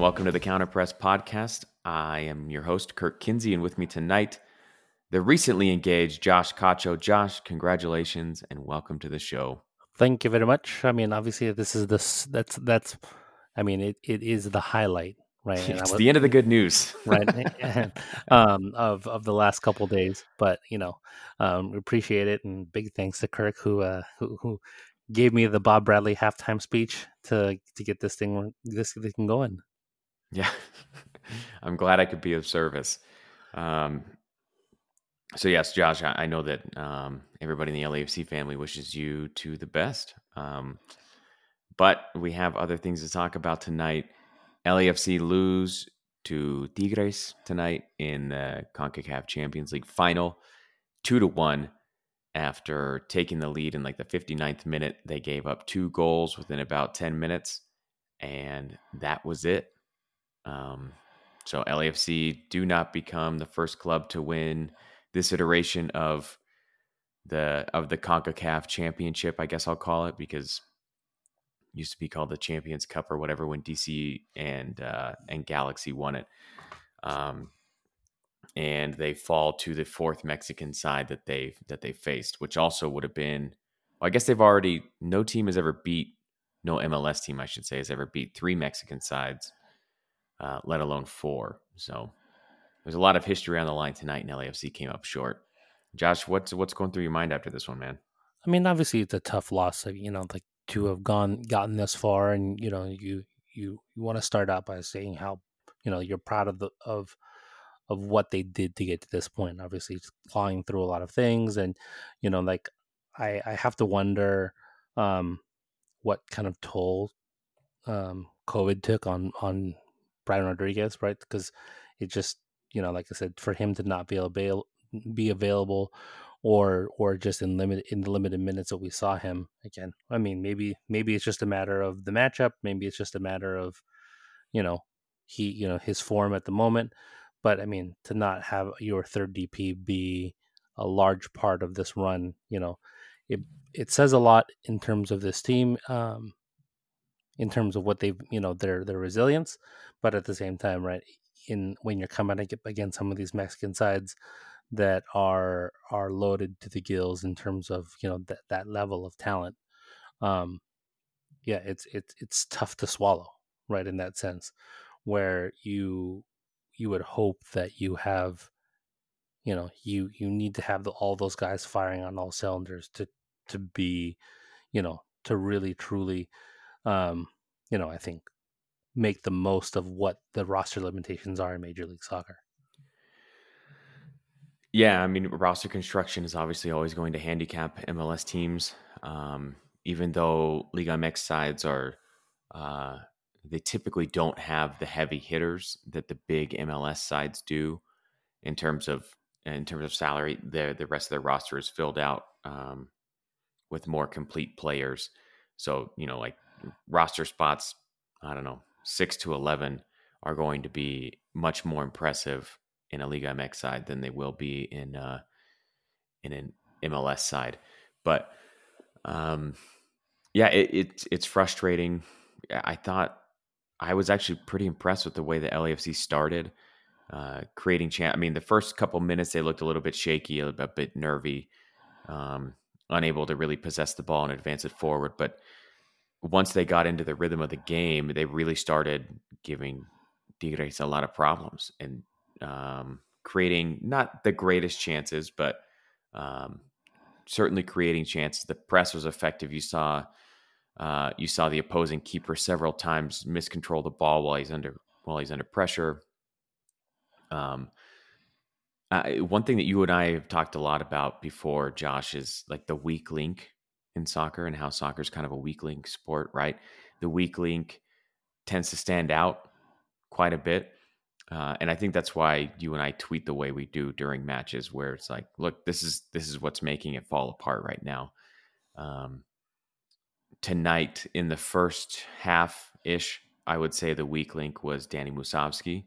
And welcome to the Counterpress podcast. I am your host, Kirk Kinsey, and with me tonight, the recently engaged Josh Cacho. Josh, congratulations and welcome to the show. Thank you very much. I mean, obviously, this is this that's that's. I mean, it, it is the highlight, right? it's was, the end of the good news, right? um, of of the last couple days, but you know, um, appreciate it, and big thanks to Kirk who uh, who who gave me the Bob Bradley halftime speech to to get this thing this thing going. Yeah, I'm glad I could be of service. Um, so yes, Josh, I, I know that um, everybody in the LAFC family wishes you to the best. Um, but we have other things to talk about tonight. LAFC lose to Tigres tonight in the CONCACAF Champions League final, two to one after taking the lead in like the 59th minute. They gave up two goals within about 10 minutes, and that was it. Um, so LAFC do not become the first club to win this iteration of the of the CONCACAF championship, I guess I'll call it, because it used to be called the Champions Cup or whatever when DC and uh, and Galaxy won it. Um, and they fall to the fourth Mexican side that they that they faced, which also would have been. Well, I guess they've already. No team has ever beat. No MLS team, I should say, has ever beat three Mexican sides, uh, let alone four. So there's a lot of history on the line tonight, and LAFC came up short. Josh, what's what's going through your mind after this one, man? I mean, obviously it's a tough loss. You know, like to have gone gotten this far, and you know, you you you want to start out by saying how you know you're proud of the of of what they did to get to this point. Obviously, it's clawing through a lot of things, and you know, like I I have to wonder um, what kind of toll um, COVID took on on Brian Rodriguez, right? Because it just you know, like I said, for him to not be avail- be available or or just in limit in the limited minutes that we saw him again. I mean, maybe maybe it's just a matter of the matchup. Maybe it's just a matter of you know he you know his form at the moment. But I mean, to not have your third DP be a large part of this run, you know, it it says a lot in terms of this team, um, in terms of what they've, you know, their their resilience. But at the same time, right, in when you're coming against some of these Mexican sides that are are loaded to the gills in terms of you know that that level of talent, um, yeah, it's it's it's tough to swallow, right? In that sense, where you you would hope that you have you know you you need to have the, all those guys firing on all cylinders to to be you know to really truly um you know i think make the most of what the roster limitations are in major league soccer yeah i mean roster construction is obviously always going to handicap mls teams um even though liga mx sides are uh they typically don't have the heavy hitters that the big MLS sides do in terms of in terms of salary. The the rest of their roster is filled out um, with more complete players. So you know, like roster spots, I don't know, six to eleven are going to be much more impressive in a Liga MX side than they will be in uh, in an MLS side. But um, yeah, it, it it's frustrating. I thought I was actually pretty impressed with the way the LAFC started, uh, creating chance. I mean, the first couple minutes they looked a little bit shaky, a, a bit nervy, um, unable to really possess the ball and advance it forward. But once they got into the rhythm of the game, they really started giving Tigres a lot of problems and um, creating not the greatest chances, but um, certainly creating chances. The press was effective. You saw uh, you saw the opposing keeper several times miscontrol the ball while he's under while he's under pressure. Um, one thing that you and I have talked a lot about before, Josh, is like the weak link in soccer and how soccer is kind of a weak link sport, right? The weak link tends to stand out quite a bit. Uh, and I think that's why you and I tweet the way we do during matches, where it's like, look, this is this is what's making it fall apart right now. Um, tonight in the first half ish, I would say the weak link was Danny Musovski.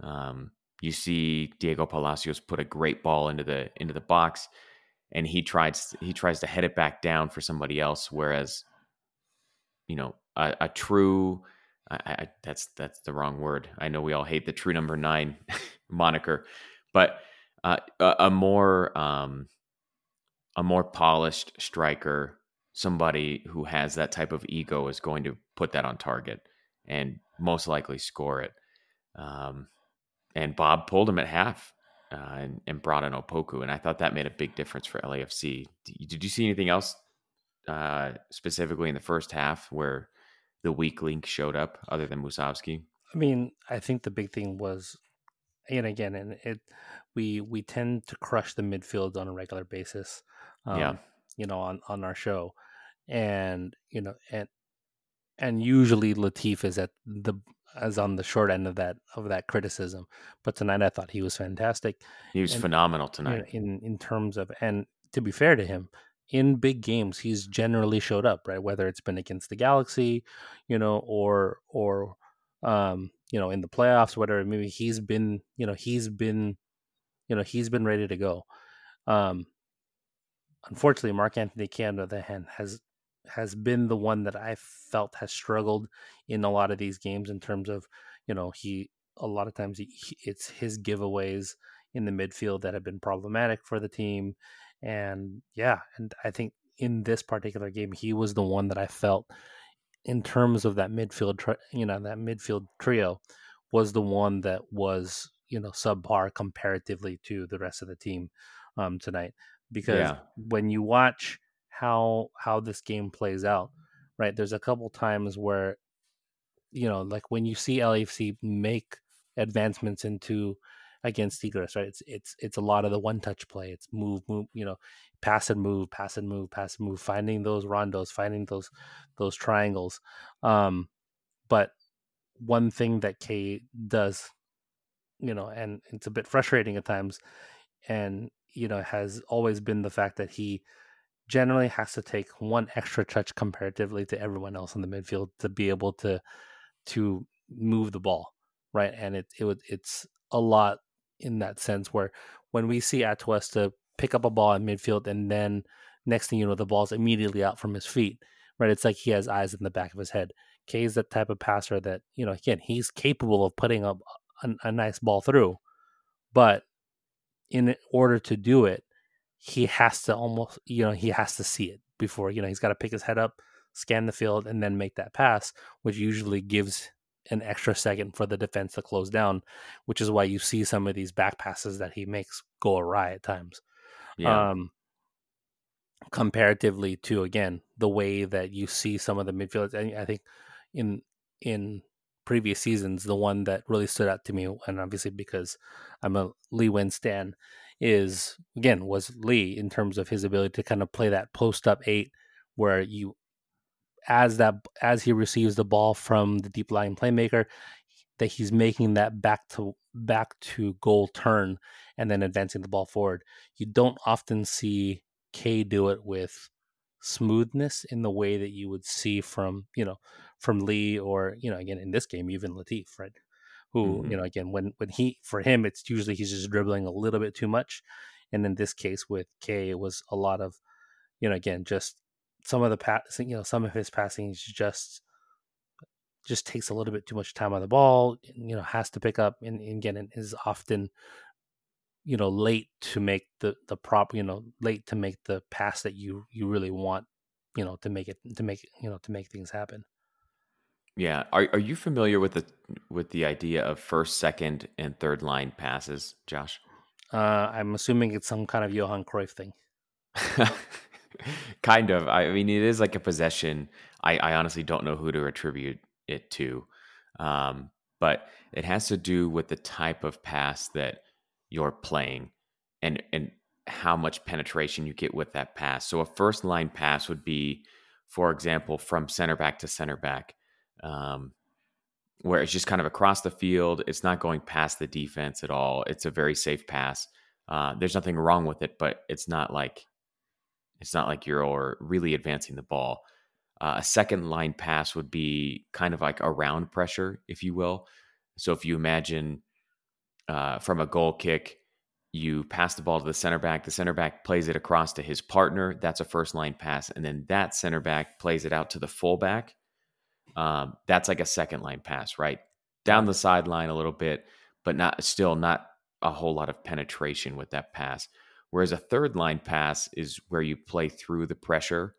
Um, you see Diego Palacios put a great ball into the into the box, and he tries he tries to head it back down for somebody else. Whereas, you know, a, a true I, I, that's that's the wrong word. I know we all hate the true number nine moniker, but uh, a, a, more um, a more polished striker, somebody who has that type of ego, is going to put that on target and most likely score it. Um, and Bob pulled him at half uh, and, and, brought in Opoku, and I thought that made a big difference for LAFC. Did you see anything else uh, specifically in the first half where the weak link showed up other than Musovski? I mean, I think the big thing was, and again, and it we we tend to crush the midfield on a regular basis. Um, yeah, you know, on on our show, and you know, and and usually Latif is at the as on the short end of that of that criticism. But tonight, I thought he was fantastic. He was and, phenomenal tonight in in terms of and to be fair to him, in big games he's generally showed up right whether it's been against the galaxy you know or or um you know in the playoffs whatever maybe he's been you know he's been you know he's been ready to go um unfortunately mark anthony Kaye on the other hand has has been the one that i felt has struggled in a lot of these games in terms of you know he a lot of times he, it's his giveaways in the midfield that have been problematic for the team and yeah, and I think in this particular game, he was the one that I felt in terms of that midfield, tri- you know, that midfield trio was the one that was, you know, subpar comparatively to the rest of the team um, tonight. Because yeah. when you watch how how this game plays out, right, there's a couple times where, you know, like when you see LAFC make advancements into against Tigres, right? It's it's it's a lot of the one touch play. It's move, move, you know, pass and move, pass and move, pass and move, finding those rondos, finding those those triangles. Um, but one thing that Kaye does, you know, and it's a bit frustrating at times, and you know, has always been the fact that he generally has to take one extra touch comparatively to everyone else in the midfield to be able to to move the ball right? And it it it's a lot in that sense where when we see Atuesta pick up a ball in midfield and then next thing you know the ball's immediately out from his feet right? It's like he has eyes in the back of his head. Kaye is that type of passer that you know again he's capable of putting up a, a nice ball through but in order to do it he has to almost you know he has to see it before you know he's got to pick his head up scan the field and then make that pass which usually gives an extra second for the defense to close down, which is why you see some of these back passes that he makes go awry at times. Yeah. Um, comparatively to again the way that you see some of the midfielders, and I think in in previous seasons, the one that really stood out to me, and obviously because I'm a Lee Nguyen stan, is again was Lee in terms of his ability to kind of play that post up eight where you as that as he receives the ball from the deep lying playmaker that he's making that back to back to goal turn and then advancing the ball forward. You don't often see Kaye do it with smoothness in the way that you would see from you know from Lee or you know again in this game even Latif right who mm-hmm. you know again when when he for him it's usually he's just dribbling a little bit too much and in this case with Kaye it was a lot of you know again just some of the passing, you know, some of his passing is just just takes a little bit too much time on the ball. You know, has to pick up and, and again is often you know late to make the the prop you know late to make the pass that you you really want you know to make it to make you know to make things happen yeah are, are you familiar with the with the idea of first second and third line passes josh uh i'm assuming it's some kind of johan cruyff thing kind of. I mean, it is like a possession. I, I honestly don't know who to attribute it to, um, but it has to do with the type of pass that you're playing, and and how much penetration you get with that pass. So a first line pass would be, for example, from center back to center back. Um, where it's just kind of across the field. It's not going past the defense at all. It's a very safe pass. Uh, there's nothing wrong with it, but it's not like it's not like you're really advancing the ball. Uh, a second line pass would be kind of like around pressure, if you will. So if you imagine uh, from a goal kick, you pass the ball to the center back, the center back plays it across to his partner. That's a first line pass. And then that center back plays it out to the fullback. Um, that's like a second line pass, right? Down the sideline a little bit, but not still not a whole lot of penetration with that pass. Whereas a third line pass is where you play through the pressure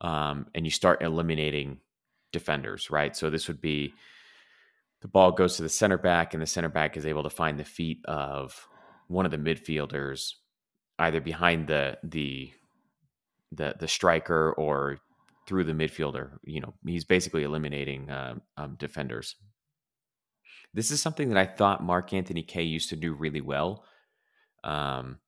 um, and you start eliminating defenders, right? So this would be the ball goes to the center back, and the center back is able to find the feet of one of the midfielders, either behind the the the the striker or through the midfielder. You know, he's basically eliminating uh, um, defenders. This is something that I thought Mark Anthony Kaye used to do really well. Um,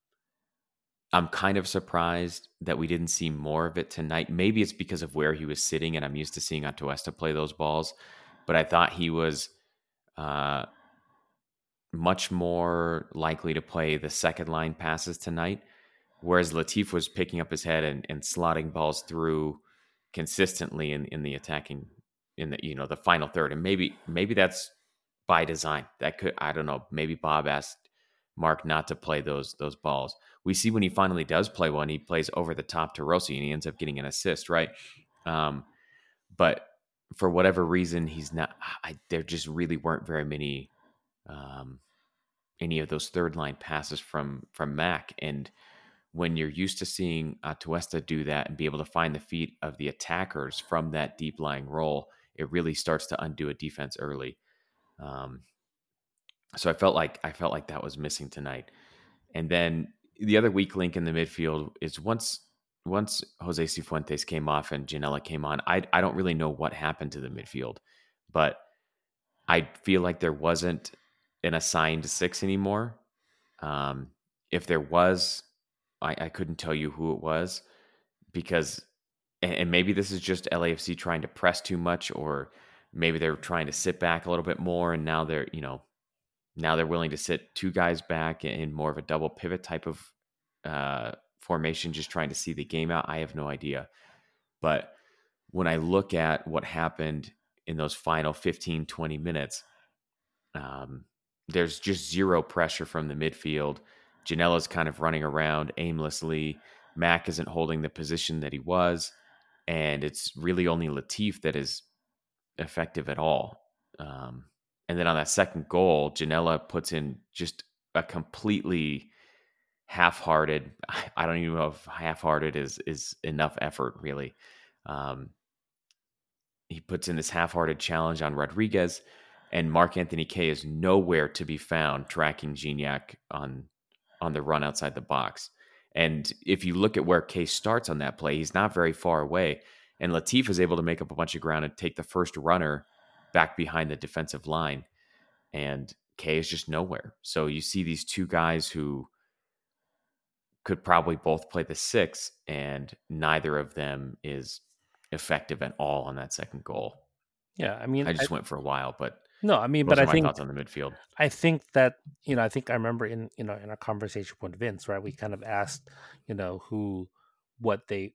I'm kind of surprised that we didn't see more of it tonight. Maybe it's because of where he was sitting, and I'm used to seeing Atuesta play those balls. But I thought he was uh, much more likely to play the second line passes tonight, whereas Latif was picking up his head and, and slotting balls through consistently in, in the attacking in the you know the final third. And maybe maybe that's by design. That could I don't know. Maybe Bob asked Mark not to play those those balls. We see when he finally does play one, he plays over the top to Rossi and he ends up getting an assist, right? Um, but for whatever reason, he's not. I, there just really weren't very many, um, any of those third line passes from from Mac. And when you're used to seeing Atuesta do that and be able to find the feet of the attackers from that deep lying role, it really starts to undo a defense early. Um, so I felt like I felt like that was missing tonight. And then the other weak link in the midfield is once once Jose Cifuentes came off and Ginella came on, I I don't really know what happened to the midfield, but I feel like there wasn't an assigned six anymore. Um, if there was, I, I couldn't tell you who it was because, and, and maybe this is just LAFC trying to press too much, or maybe they're trying to sit back a little bit more, and now they're you know now they're willing to sit two guys back in more of a double pivot type of uh, formation, just trying to see the game out. I have no idea. But when I look at what happened in those final 15, 20 minutes, um, there's just zero pressure from the midfield. Ginella's kind of running around aimlessly. Mac isn't holding the position that he was. And it's really only Latif that is effective at all. Um, and then on that second goal, Ginella puts in just a completely half-hearted. I don't even know if half-hearted is is enough effort really. Um, he puts in this half-hearted challenge on Rodriguez, and Mark Anthony Kaye is nowhere to be found tracking Gignac on on the run outside the box. And if you look at where Kaye starts on that play, he's not very far away. And Latif is able to make up a bunch of ground and take the first runner back behind the defensive line. And Kaye is just nowhere. So you see these two guys who could probably both play the six, and neither of them is effective at all on that second goal. Yeah, I mean, I just I, went for a while, but no, I mean, but I think thoughts on the midfield. I think that you know, I think I remember in you know in our conversation with Vince, right? We kind of asked, you know, who, what they,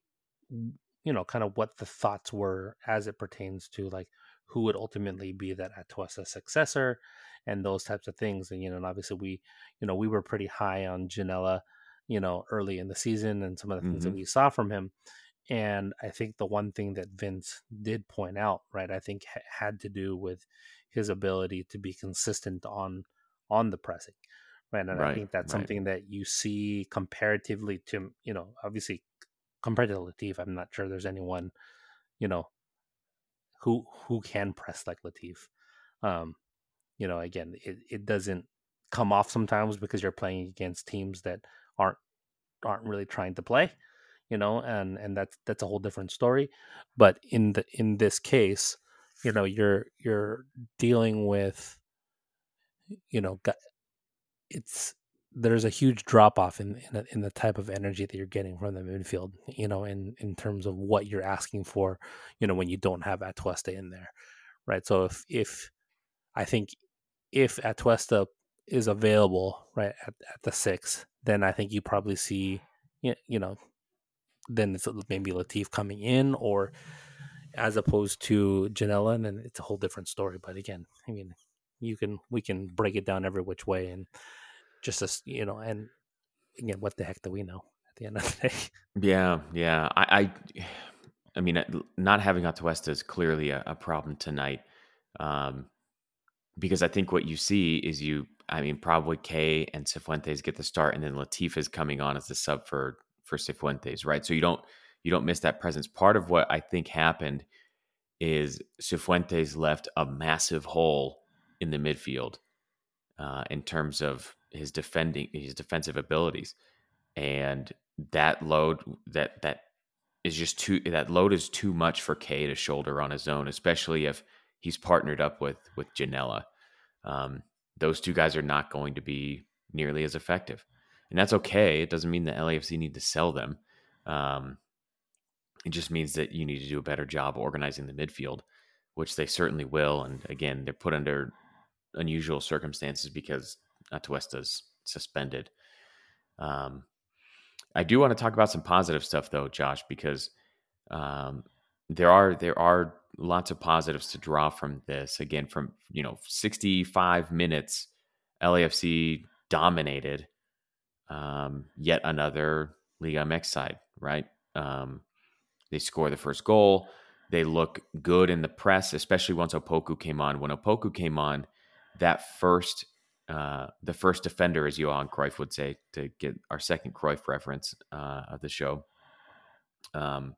you know, kind of what the thoughts were as it pertains to like who would ultimately be that Atuesta successor and those types of things. And you know, and obviously we, you know, we were pretty high on Ginella you know, early in the season and some of the things mm-hmm. that we saw from him. And I think the one thing that Vince did point out, right, I think ha- had to do with his ability to be consistent on on the pressing, right? And right, I think that's right. something that you see comparatively to, you know, obviously compared to Latif, I'm not sure there's anyone, you know, who who can press like Latif. Um, you know, again, it, it doesn't come off sometimes because you're playing against teams that aren't aren't really trying to play you know and and that's that's a whole different story but in the in this case you know you're you're dealing with you know it's there's a huge drop off in in, in, the type of energy that you're getting from the midfield you know in in terms of what you're asking for you know when you don't have Atuesta in there right? So if if i think if Atuesta is available right at, at the six, then I think you probably see you know then it's maybe Latif coming in or as opposed to Ginella, and then it's a whole different story. But again, I mean, you can we can break it down every which way, and just as you know, and again, what the heck do we know at the end of the day? Yeah, yeah. I, I I mean, not having Atuesta is clearly a, a problem tonight. Um, because I think what you see is you, I mean, probably Kaye and Cifuentes get the start, and then Latif is coming on as the sub for for Cifuentes, right? So you don't you don't miss that presence. Part of what I think happened is Cifuentes left a massive hole in the midfield uh, in terms of his defending his defensive abilities, and that load that that is just too that load is too much for Kaye to shoulder on his own, especially if he's partnered up with with Ginella. Um, those two guys are not going to be nearly as effective, and that's okay. It doesn't mean that LAFC need to sell them. Um, it just means that you need to do a better job organizing the midfield, which they certainly will. And again, they're put under unusual circumstances because Atuesta's suspended. Um, I do want to talk about some positive stuff though, Josh, because um, there are there are lots of positives to draw from this. Again, from you know 65 minutes, LAFC dominated um, yet another Liga MX side. Right, um, they score the first goal. They look good in the press, especially once Opoku came on. When Opoku came on, that first uh, the first defender, as Johan Cruyff would say, to get our second Cruyff reference uh, of the show, um,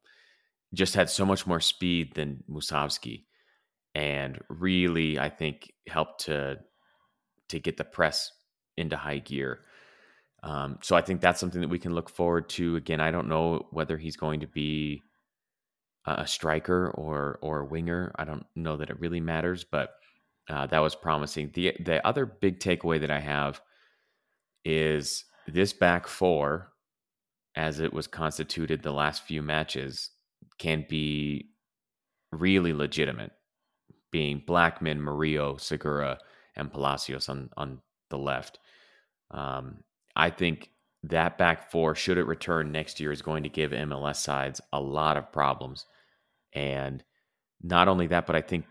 just had so much more speed than Musovski, and really, I think helped to to get the press into high gear. Um, so I think that's something that we can look forward to. Again, I don't know whether he's going to be a striker or or a winger. I don't know that it really matters, but uh, that was promising. The the other big takeaway that I have is this back four, as it was constituted the last few matches, can be really legitimate. Being Blackmon, Murillo, Segura, and Palacios on on the left. Um, I think that back four, should it return next year, is going to give MLS sides a lot of problems. And not only that, but I think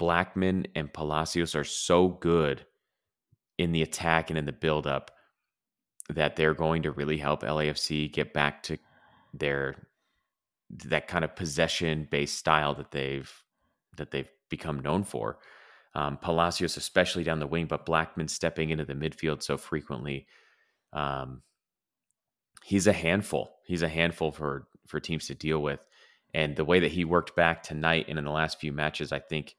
Blackmon and Palacios are so good in the attack and in the buildup that they're going to really help LAFC get back to their that kind of possession based style that they've that they've become known for. Um, Palacios, especially down the wing, but Blackmon stepping into the midfield so frequently. Um, he's a handful. He's a handful for for teams to deal with, and the way that he worked back tonight and in the last few matches, I think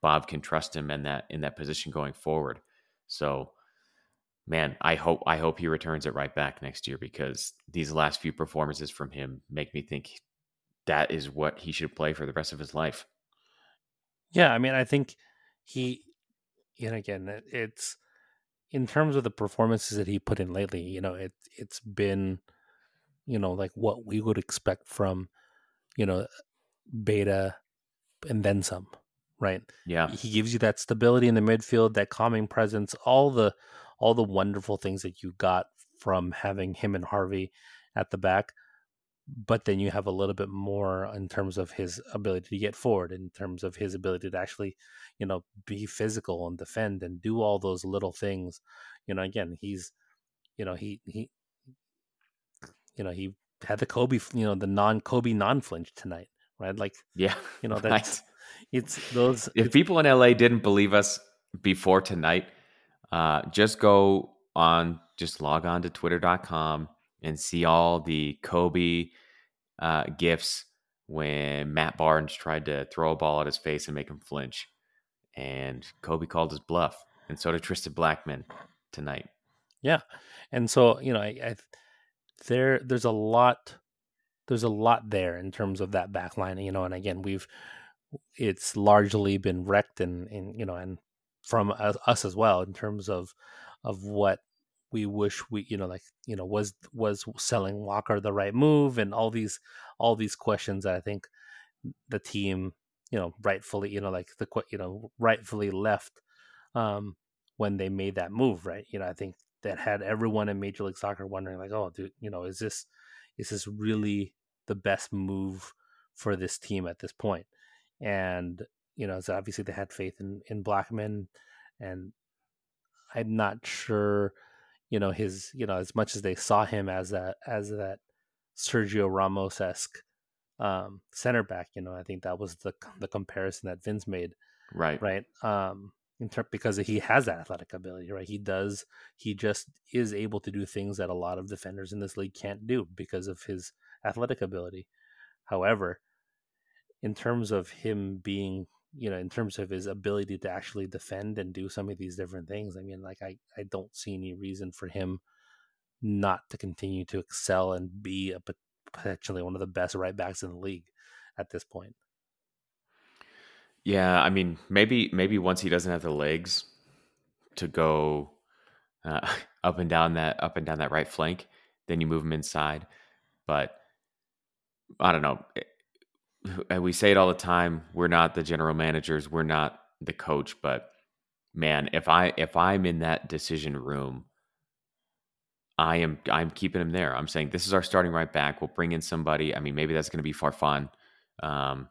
Bob can trust him in that in that position going forward. So, man, I hope I hope he returns it right back next year because these last few performances from him make me think that is what he should play for the rest of his life. Yeah, I mean, I think he, and again, it's in terms of the performances that he put in lately. You know, it it's been, you know, like what we would expect from, you know, Beta, and then some right? Yeah. He gives you that stability in the midfield, that calming presence, all the all the wonderful things that you got from having him and Harvey at the back. But then you have a little bit more in terms of his ability to get forward, in terms of his ability to actually, you know, be physical and defend and do all those little things. You know, again, he's, you know, he he, you know, he had the Kobe, you know, the non Kobe non flinch tonight, right? Like, yeah, you know, that's it's those. If people in LA didn't believe us before tonight, uh, just go on, just log on to twitter.com and see all the Kobe uh, gifts when Matt Barnes tried to throw a ball at his face and make him flinch. And Kobe called his bluff. And so did Tristan Blackmon tonight. Yeah. And so, you know, I, I there there's a lot there's a lot there in terms of that back line, you know, and again, we've it's largely been wrecked and, and you know and from us as well in terms of of what we wish we you know like you know was was selling Walker the right move and all these all these questions that I think the team you know rightfully you know like the you know rightfully left um when they made that move right? You know I think that had everyone in Major League Soccer wondering like oh dude you know is this is this really the best move for this team at this point? And you know, so obviously they had faith in in Blackmon, and I'm not sure, you know, his you know as much as they saw him as that as that Sergio Ramos esque um, center back. You know, I think that was the the comparison that Vince made. Right. Right. Um, in ter- because he has that athletic ability, right? He does. He just is able to do things that a lot of defenders in this league can't do because of his athletic ability. However, in terms of him being, you know, in terms of his ability to actually defend and do some of these different things, I mean, like I, I don't see any reason for him not to continue to excel and be a potentially one of the best right backs in the league at this point. Yeah, I mean, maybe maybe once he doesn't have the legs to go uh, up and down that up and down that right flank, then you move him inside. But I don't know. Eh, and we say it all the time. We're not the general managers. We're not the coach. But man, if I if I'm in that decision room, I am I'm keeping him there. I'm saying this is our starting right back. We'll bring in somebody. I mean, maybe that's going to be Farfan. Um,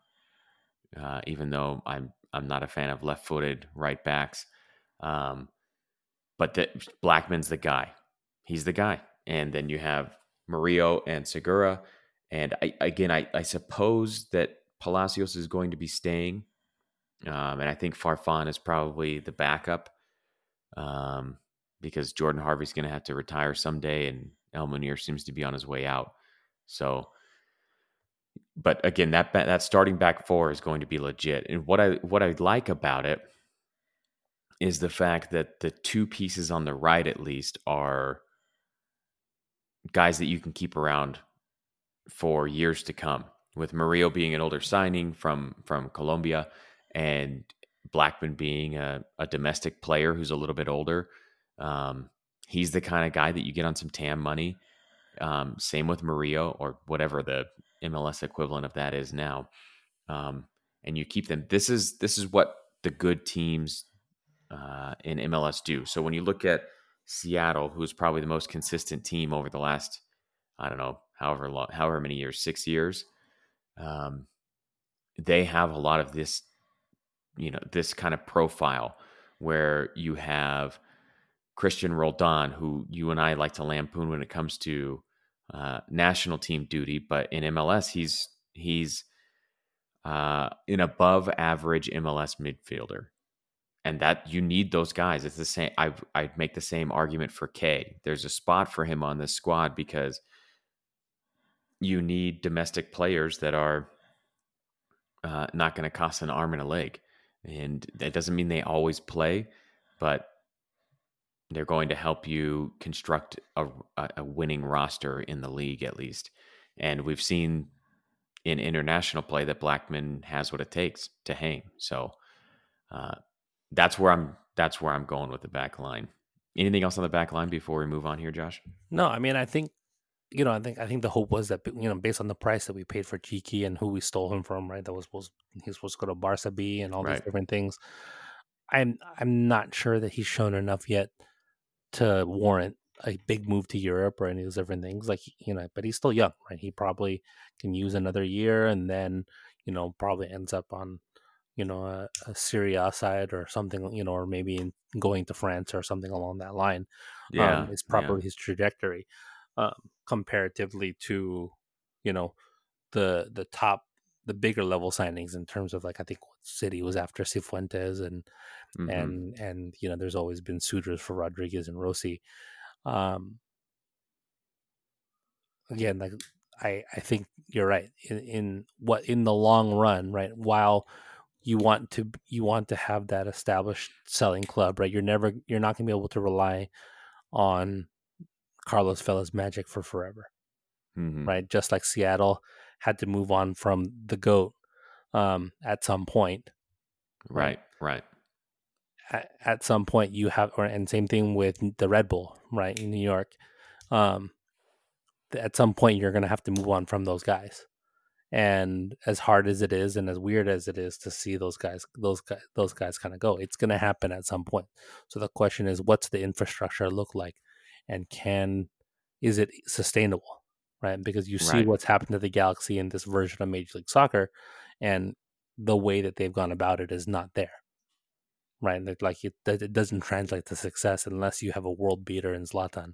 uh, even though I'm I'm not a fan of left-footed right backs. Um, but the, Blackmon's the guy. He's the guy. And then you have Murillo and Segura. And I, again, I, I suppose that Palacios is going to be staying. Um, and I think Farfan is probably the backup um, because Jordan Harvey's going to have to retire someday, and El Munir seems to be on his way out. So but again, that that starting back four is going to be legit. And what I what I like about it is the fact that the two pieces on the right, at least, are guys that you can keep around for years to come. With Murillo being an older signing from from Colombia, and Blackmon being a, a domestic player who's a little bit older, um, he's the kind of guy that you get on some TAM money. Um, same with Murillo or whatever the MLS equivalent of that is now. Um, and you keep them. This is this is what the good teams uh, in MLS do. So when you look at Seattle, who's probably the most consistent team over the last, I don't know, however long, however many years, six years, um, they have a lot of this, you know, this kind of profile where you have Cristian Roldan, who you and I like to lampoon when it comes to uh, national team duty, but in MLS, he's he's uh, an above average MLS midfielder, and that you need those guys. It's the same. I I'd make the same argument for Kaye. There's a spot for him on this squad because you need domestic players that are uh, not going to cost an arm and a leg, and that doesn't mean they always play, but they're going to help you construct a, a winning roster in the league at least. And we've seen in international play that Blackmon has what it takes to hang. So uh, that's where I'm. That's where I'm going with the back line. Anything else on the back line before we move on here, Josh? No, I mean I think you know I think I think the hope was that you know based on the price that we paid for Txiki and who we stole him from, right? That was supposed he's supposed to go to Barca B and all right. these different things. I'm I'm not sure that he's shown enough yet to warrant a big move to Europe or any of those different things. Like you know, but he's still young, right? He probably can use another year, and then you know probably ends up on you know a, a Serie side or something, you know, or maybe in going to France or something along that line. Yeah, um, is probably yeah. his trajectory um, comparatively to you know the the top the bigger level signings in terms of like I think City was after Cifuentes and mm-hmm. and and you know there's always been suitors for Rodriguez and Rossi. Um, again, like I I think you're right in, in what in the long run, right? While you want to you want to have that established selling club, right? You're never you're not going to be able to rely on Carlos Vela's magic for forever, mm-hmm. right? Just like Seattle had to move on from the goat um, at some point. Right, right. At, at, some point, you have, or and same thing with the Red Bull, right in New York. Um, at some point, you're going to have to move on from those guys. And as hard as it is, and as weird as it is to see those guys, those guys, those guys kind of go, it's going to happen at some point. So the question is, what's the infrastructure look like, and can is it sustainable? right? Because you see right. what's happened to the Galaxy in this version of Major League Soccer, and the way that they've gone about it is not there, right? Like it, it doesn't translate to success unless you have a world beater in Zlatan,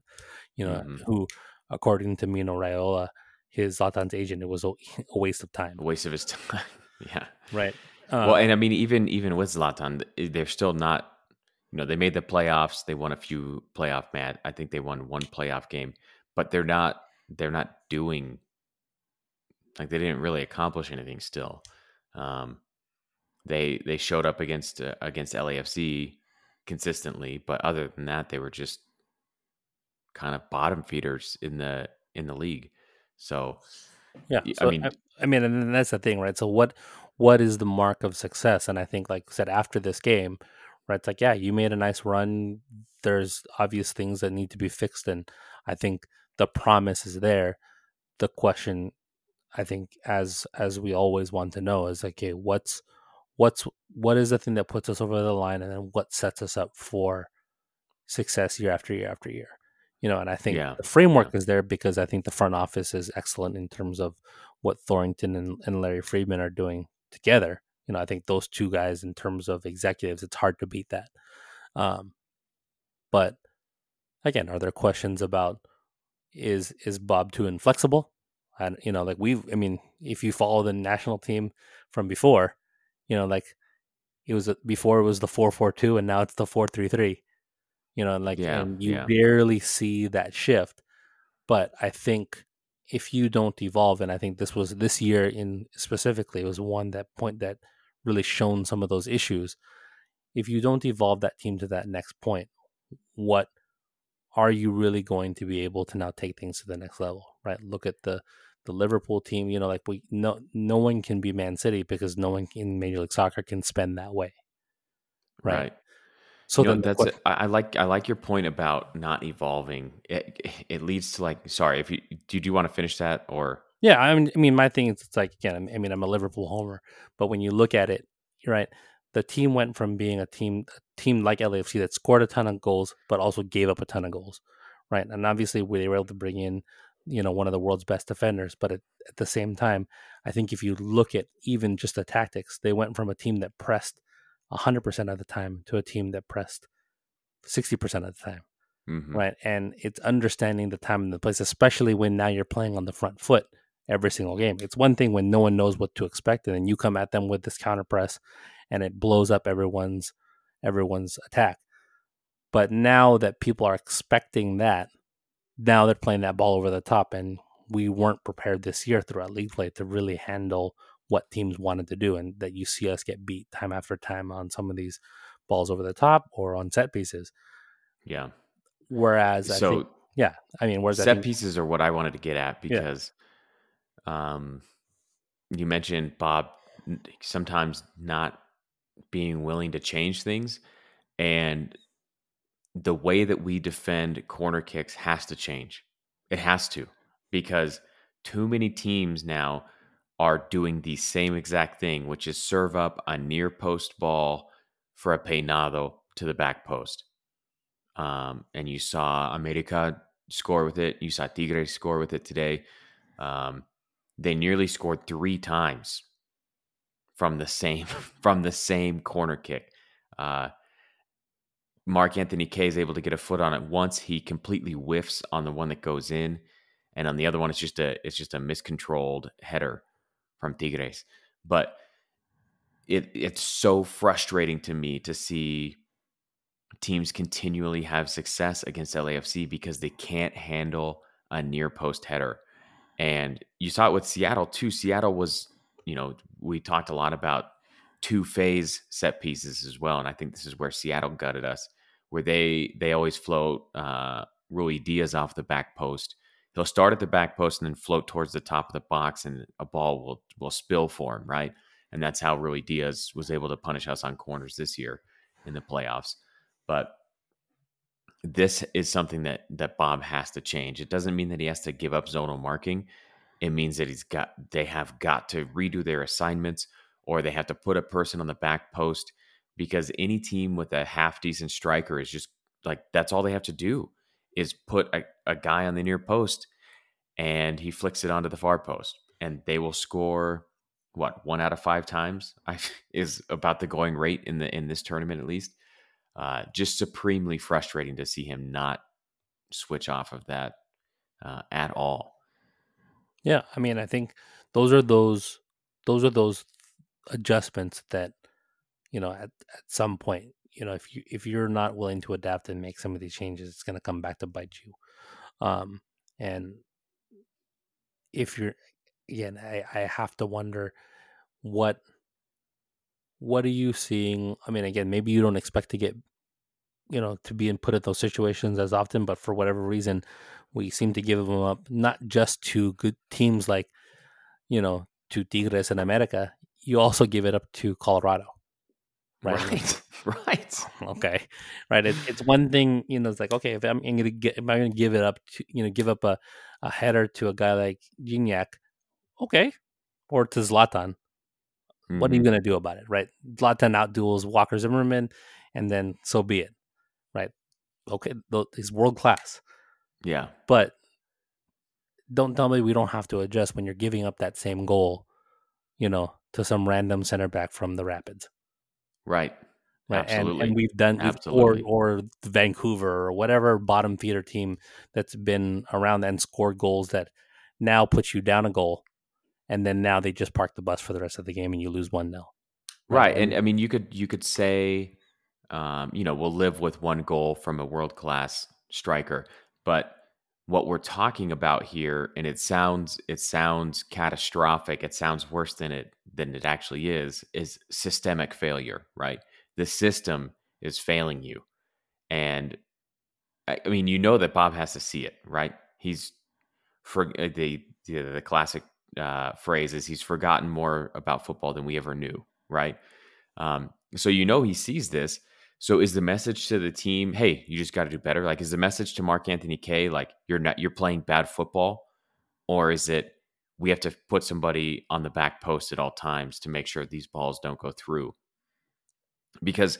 you know, mm-hmm. who, according to Mino Raiola, his Zlatan's agent, it was a, a waste of time. A waste of his time. yeah. Right. Uh, well, and I mean, even even with Zlatan, they're still not. You know, they made the playoffs. They won a few playoff mat. I think they won one playoff game, but they're not. They're not doing. Like they didn't really accomplish anything. Still, um, they they showed up against uh, against LAFC consistently, but other than that, they were just kind of bottom feeders in the in the league. So, yeah, so, I mean, I, I mean, and that's the thing, right? So what what is the mark of success? And I think, like I said, after this game, right? It's like, yeah, you made a nice run. There's obvious things that need to be fixed, and I think the promise is there. The question, I think, as as we always want to know, is like, okay, what's what's what is the thing that puts us over the line, and then what sets us up for success year after year after year you know, and I think yeah. the framework yeah. is there because I think the front office is excellent in terms of what Thorrington and, and Larry Freedman are doing together. You know, I think those two guys, in terms of executives, it's hard to beat that. Um, but again, are there questions about is is Bob too inflexible? And you know, like we've, I mean, if you follow the national team from before, you know, like it was before it was the four four two, and now it's the four three three you know, like yeah, and you yeah. barely see that shift. But I think if you don't evolve, and I think this was this year in specifically was one that point that really shown some of those issues. If you don't evolve that team to that next point, what are you really going to be able to now take things to the next level? Right? Look at the the Liverpool team. You know, like we no no one can be Man City because no one in Major League Soccer can spend that way. Right. right. So know, that's it. I like I like your point about not evolving. It, it leads to like sorry if you do you want to finish that or yeah I mean I mean my thing is it's like again I mean I'm a Liverpool homer but when you look at it you're right the team went from being a team a team like LAFC that scored a ton of goals but also gave up a ton of goals right and obviously they were able to bring in you know one of the world's best defenders but at, at the same time I think if you look at even just the tactics they went from a team that pressed 100% of the time to a team that pressed 60% of the time. Mm-hmm. Right. And it's understanding the time and the place, especially when now you're playing on the front foot every single game. It's one thing when no one knows what to expect and then you come at them with this counter press and it blows up everyone's everyone's attack. But now that people are expecting that, now they're playing that ball over the top and we weren't prepared this year throughout league play to really handle what teams wanted to do, and that you see us get beat time after time on some of these balls over the top or on set pieces. Yeah. Whereas, so think, yeah, I mean, whereas set think, pieces are what I wanted to get at because, yeah. Um, you mentioned Bob sometimes not being willing to change things, and the way that we defend corner kicks has to change. It has to because too many teams now are doing the same exact thing, which is serve up a near post ball for a peinado to the back post. Um, and you saw America score with it. You saw Tigre score with it today. Um, they nearly scored three times from the same from the same corner kick. Uh, Mark Anthony Kaye is able to get a foot on it once. He completely whiffs on the one that goes in, and on the other one, it's just a it's just a miscontrolled header from Tigres. But it it's so frustrating to me to see teams continually have success against LAFC because they can't handle a near post header. And you saw it with Seattle too. Seattle was, you know, we talked a lot about two phase set pieces as well. And I think this is where Seattle gutted us, where they they always float uh Ruidíaz off the back post he'll start at the back post and then float towards the top of the box, and a ball will will spill for him, right? And that's how Ruidíaz was able to punish us on corners this year in the playoffs. But this is something that that Bob has to change. It doesn't mean that he has to give up zonal marking. It means that he's got they have got to redo their assignments or they have to put a person on the back post because any team with a half decent striker is just like that's all they have to do is put a, a guy on the near post and he flicks it onto the far post and they will score what one out of five times is about the going rate in the in this tournament at least uh, just supremely frustrating to see him not switch off of that uh, at all. Yeah, I mean, I think those are those those are those adjustments that you know at, at some point you know if you if you're not willing to adapt and make some of these changes it's going to come back to bite you. Um and if you're again i i have to wonder what what are you seeing i mean again maybe you don't expect to get you know to be in put in those situations as often but for whatever reason we seem to give them up not just to good teams like you know to tigres and america you also give it up to colorado right right, right. okay right it, it's one thing you know it's like okay if i'm, I'm gonna get am i gonna give it up to you know give up a, a header to a guy like Gignac, okay or to zlatan mm-hmm. what are you mm-hmm. gonna do about it right zlatan outduels walker zimmerman and then so be it right okay he's world class yeah but don't tell me we don't have to adjust when you're giving up that same goal you know to some random center back from the rapids Right. Right. And, and we've done or or Vancouver or whatever bottom feeder team that's been around and scored goals that now puts you down a goal and then now they just park the bus for the rest of the game and you lose one nil. Right. And I mean you could you could say um, you know, we'll live with one goal from a world class striker, but what we're talking about here and it sounds it sounds catastrophic it sounds worse than it than it actually is is systemic failure right the system is failing you and i mean you know that bob has to see it right he's for uh, the the, the classic uh, phrase is he's forgotten more about football than we ever knew right um, so you know he sees this so is the message to the team, hey, you just got to do better? Like is the message to Mark Anthony Kaye like you're not you're playing bad football or is it we have to put somebody on the back post at all times to make sure these balls don't go through? Because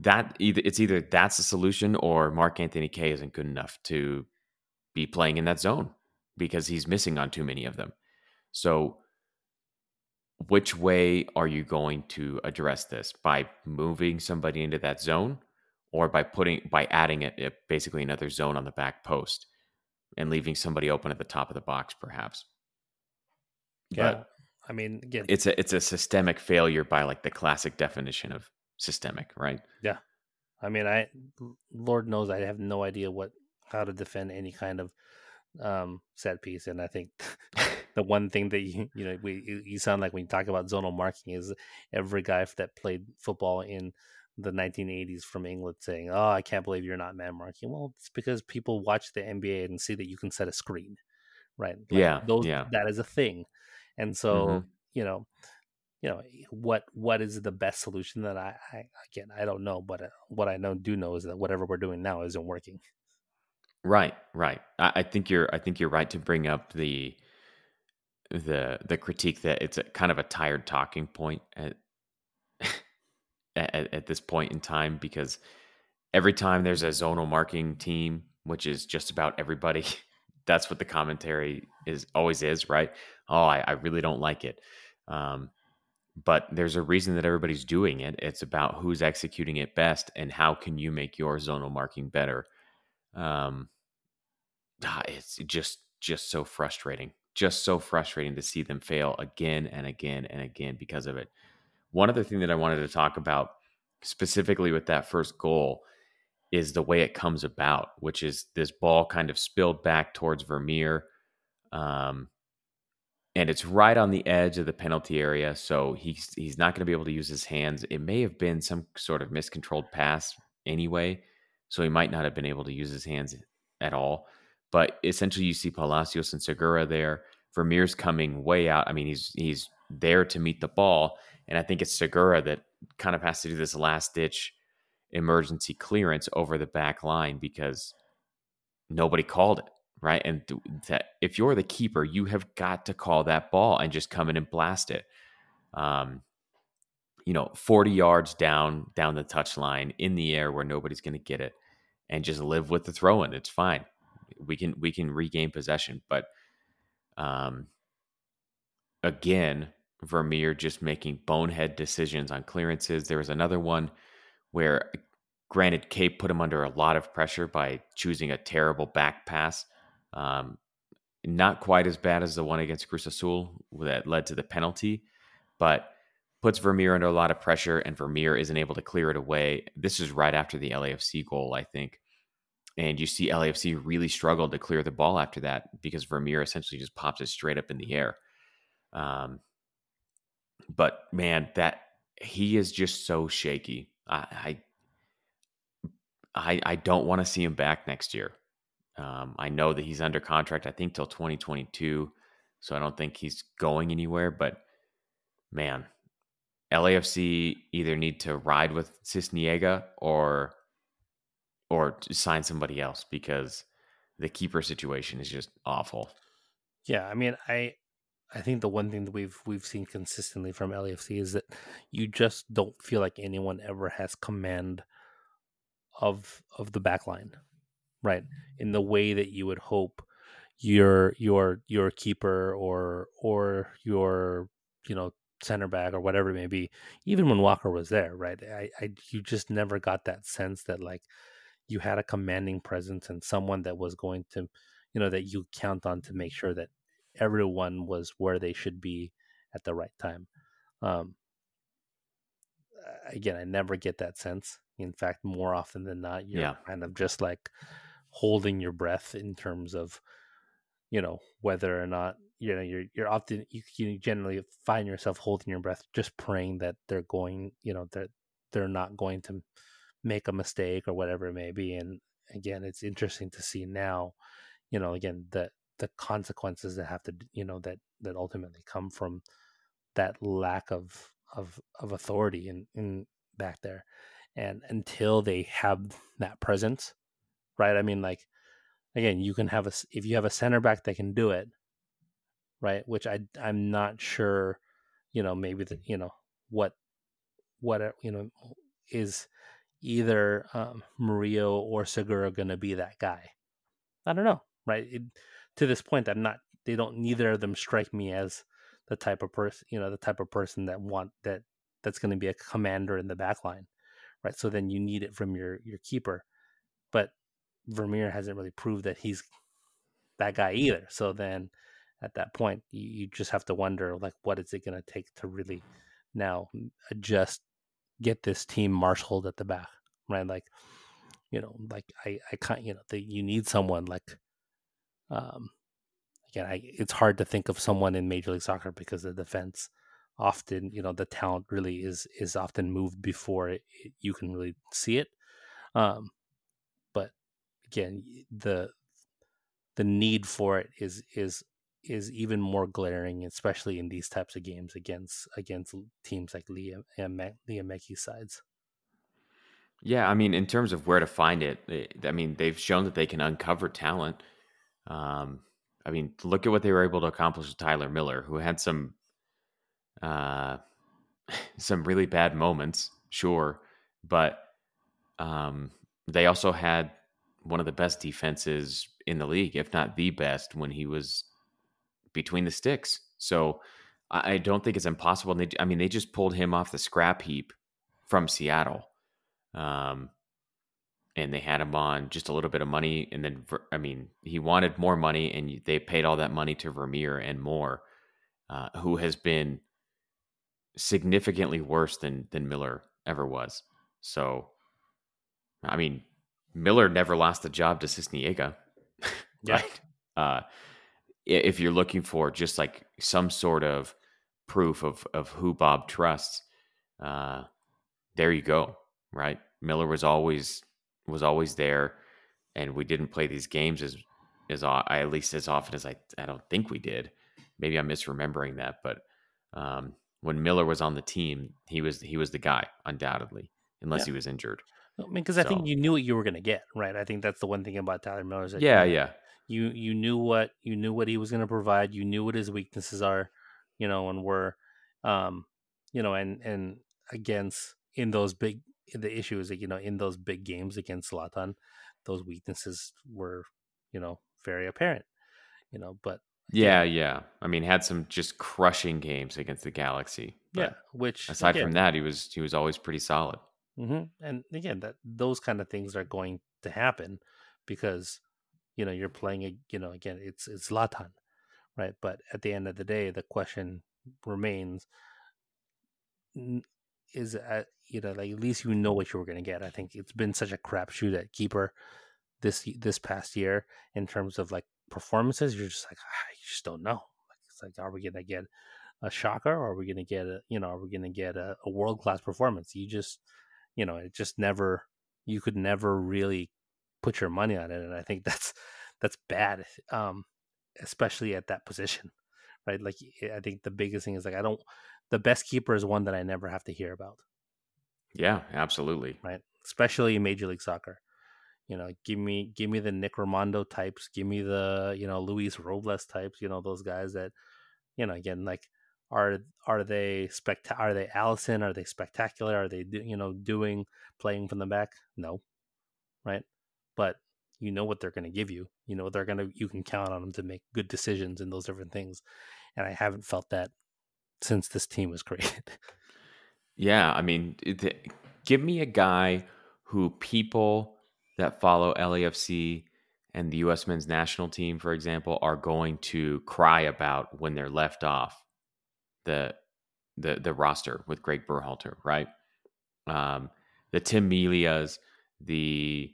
that either it's either that's the solution or Mark Anthony Kaye isn't good enough to be playing in that zone because he's missing on too many of them. So which way are you going to address this? By moving somebody into that zone or by putting by adding it, it, basically another zone on the back post and leaving somebody open at the top of the box perhaps? Yeah but i mean again it's a it's a systemic failure by like the classic definition of systemic right? Yeah. I mean i lord knows i have no idea what how to defend any kind of um set piece and i think the one thing that you you know we you sound like when you talk about zonal marking is every guy that played football in the 1980s from England saying, "Oh, I can't believe you're not man marking." Well, it's because people watch the NBA and see that you can set a screen, right? Like yeah, those yeah. that is a thing, and so mm-hmm. you know, you know what what is the best solution that I, I again I don't know, but uh, what I know do know is that whatever we're doing now isn't working. Right, right. I, I think you're I think you're right to bring up the the the critique that it's a kind of a tired talking point at, at at this point in time because every time there's a zonal marking team, which is just about everybody, that's what the commentary is always is, right? Oh, I, I really don't like it. Um, but there's a reason that everybody's doing it. It's about who's executing it best and how can you make your zonal marking better. Um, it's just just so frustrating just so frustrating to see them fail again and again and again because of it. One other thing that I wanted to talk about specifically with that first goal is the way it comes about, which is this ball kind of spilled back towards Vermeer. Um, and it's right on the edge of the penalty area, so he's he's not going to be able to use his hands. It may have been some sort of miscontrolled pass anyway, so he might not have been able to use his hands at all. But essentially, you see Palacios and Segura there. Vermeer's coming way out. I mean, he's he's there to meet the ball, and I think it's Segura that kind of has to do this last ditch emergency clearance over the back line because nobody called it right. And that if you're the keeper, you have got to call that ball and just come in and blast it. Um, you know, 40 yards down down the touch line in the air where nobody's going to get it, and just live with the throw in. It's fine we can we can regain possession. But um, again, Vermeer just making bonehead decisions on clearances. There was another one where, granted, Kaye put him under a lot of pressure by choosing a terrible back pass. Um, not quite as bad as the one against Cruz Azul that led to the penalty, but puts Vermeer under a lot of pressure, and Vermeer isn't able to clear it away. This is right after the LAFC goal, I think. And you see LAFC really struggled to clear the ball after that because Vermeer essentially just pops it straight up in the air. Um, but man, that he is just so shaky. I I I, don't want to see him back next year. Um, I know that he's under contract, I think, till 2022. So I don't think he's going anywhere. But man, LAFC either need to ride with Sisniega or or sign somebody else because the keeper situation is just awful. Yeah, I mean, I I think the one thing that we've we've seen consistently from LAFC is that you just don't feel like anyone ever has command of of the back line, right? In the way that you would hope your your your keeper or or your you know center back or whatever it may be. Even when Walker was there, right? I, I you just never got that sense that like you had a commanding presence and someone that was going to, you know, that you count on to make sure that everyone was where they should be at the right time. Um, again, I never get that sense. In fact, more often than not, you're yeah. kind of just like holding your breath in terms of, you know, whether or not you know you're you're often you, you generally find yourself holding your breath, just praying that they're going, you know, that they're not going to make a mistake or whatever it may be. And again, it's interesting to see now, you know, again the the consequences that have to, you know, that that ultimately come from that lack of of of authority in in back there. And until they have that presence, right? I mean, like again, you can have a if you have a center back that can do it, right? Which I I'm not sure, you know, maybe the you know what what you know is either um, Murillo or Segura going to be that guy? I don't know, right? It, to this point, I'm not. They don't. Neither of them strike me as the type of person, you know, the type of person that want that that's going to be a commander in the back line, right? So then you need it from your your keeper, but Vermeer hasn't really proved that he's that guy either. So then at that point, you, you just have to wonder, like, what is it going to take to really now adjust get this team marshaled at the back, right? Like, you know, like I, I can't, you know, the, you need someone like, um, again, I, it's hard to think of someone in Major League Soccer because the defense often, you know, the talent really is is often moved before it, it, you can really see it. Um, but again, the the need for it is is is even more glaring, especially in these types of games against against teams like Liam and Liam Mackey's sides. Yeah, I mean, in terms of where to find it, I mean, they've shown that they can uncover talent. Um, I mean, look at what they were able to accomplish with Tyler Miller, who had some uh, some really bad moments, sure, but um, they also had one of the best defenses in the league, if not the best, when he was between the sticks. So I don't think it's impossible. They, I mean, they just pulled him off the scrap heap from Seattle. Um, and they had him on just a little bit of money. And then, I mean, he wanted more money, and they paid all that money to Vermeer and more, uh, who has been significantly worse than than Miller ever was. So, I mean, Miller never lost a job to Sisniega, yeah. Uh, if you're looking for just like some sort of proof of of who Bob trusts, uh, there you go. Right, Miller was always was always there, and we didn't play these games as as I at least as often as I I don't think we did. Maybe I'm misremembering that, but um, when Miller was on the team, he was he was the guy undoubtedly, unless yeah. he was injured. I mean, because I think you knew what you were going to get, right? I think that's the one thing about Tyler Miller. Is that yeah, yeah you you knew what you knew what he was going to provide you knew what his weaknesses are you know and were um you know and and against in those big the issue is that you know in those big games against Zlatan, those weaknesses were you know very apparent you know but yeah yeah i mean had some just crushing games against the galaxy yeah which aside again, from that he was he was always pretty solid mm-hmm. and again that those kind of things are going to happen because you know, you're playing a, you know, again, it's it's Zlatan, right? But at the end of the day, the question remains: is at you know, like at least you know what you were going to get. I think it's been such a crapshoot at keeper this this past year in terms of like performances. You're just like, ah, you just don't know. It's like, are we going to get a shocker, or are we going to get a, you know, are we going to get a, a world class performance? You just, you know, it just never, you could never really put your money on it, and I think that's that's bad, um, especially at that position, right? Like, I think the biggest thing is like I don't. The best keeper is one that I never have to hear about. Yeah, absolutely. Right, especially in Major League Soccer. You know, give me give me the Nick Rimando types, give me the you know Luis Robles types. You know those guys that, you know, again like are are they spect are they Alisson? Are they spectacular? Are they you know doing playing from the back? No, right? But you know what they're going to give you. You know they're going to you can count on them to make good decisions and those different things. And I haven't felt that since this team was created. Yeah, I mean, give me a guy who people that follow LAFC and the U.S. men's national team, for example, are going to cry about when they're left off the the the roster with Greg Berhalter, right? Um, the Tim Melias, the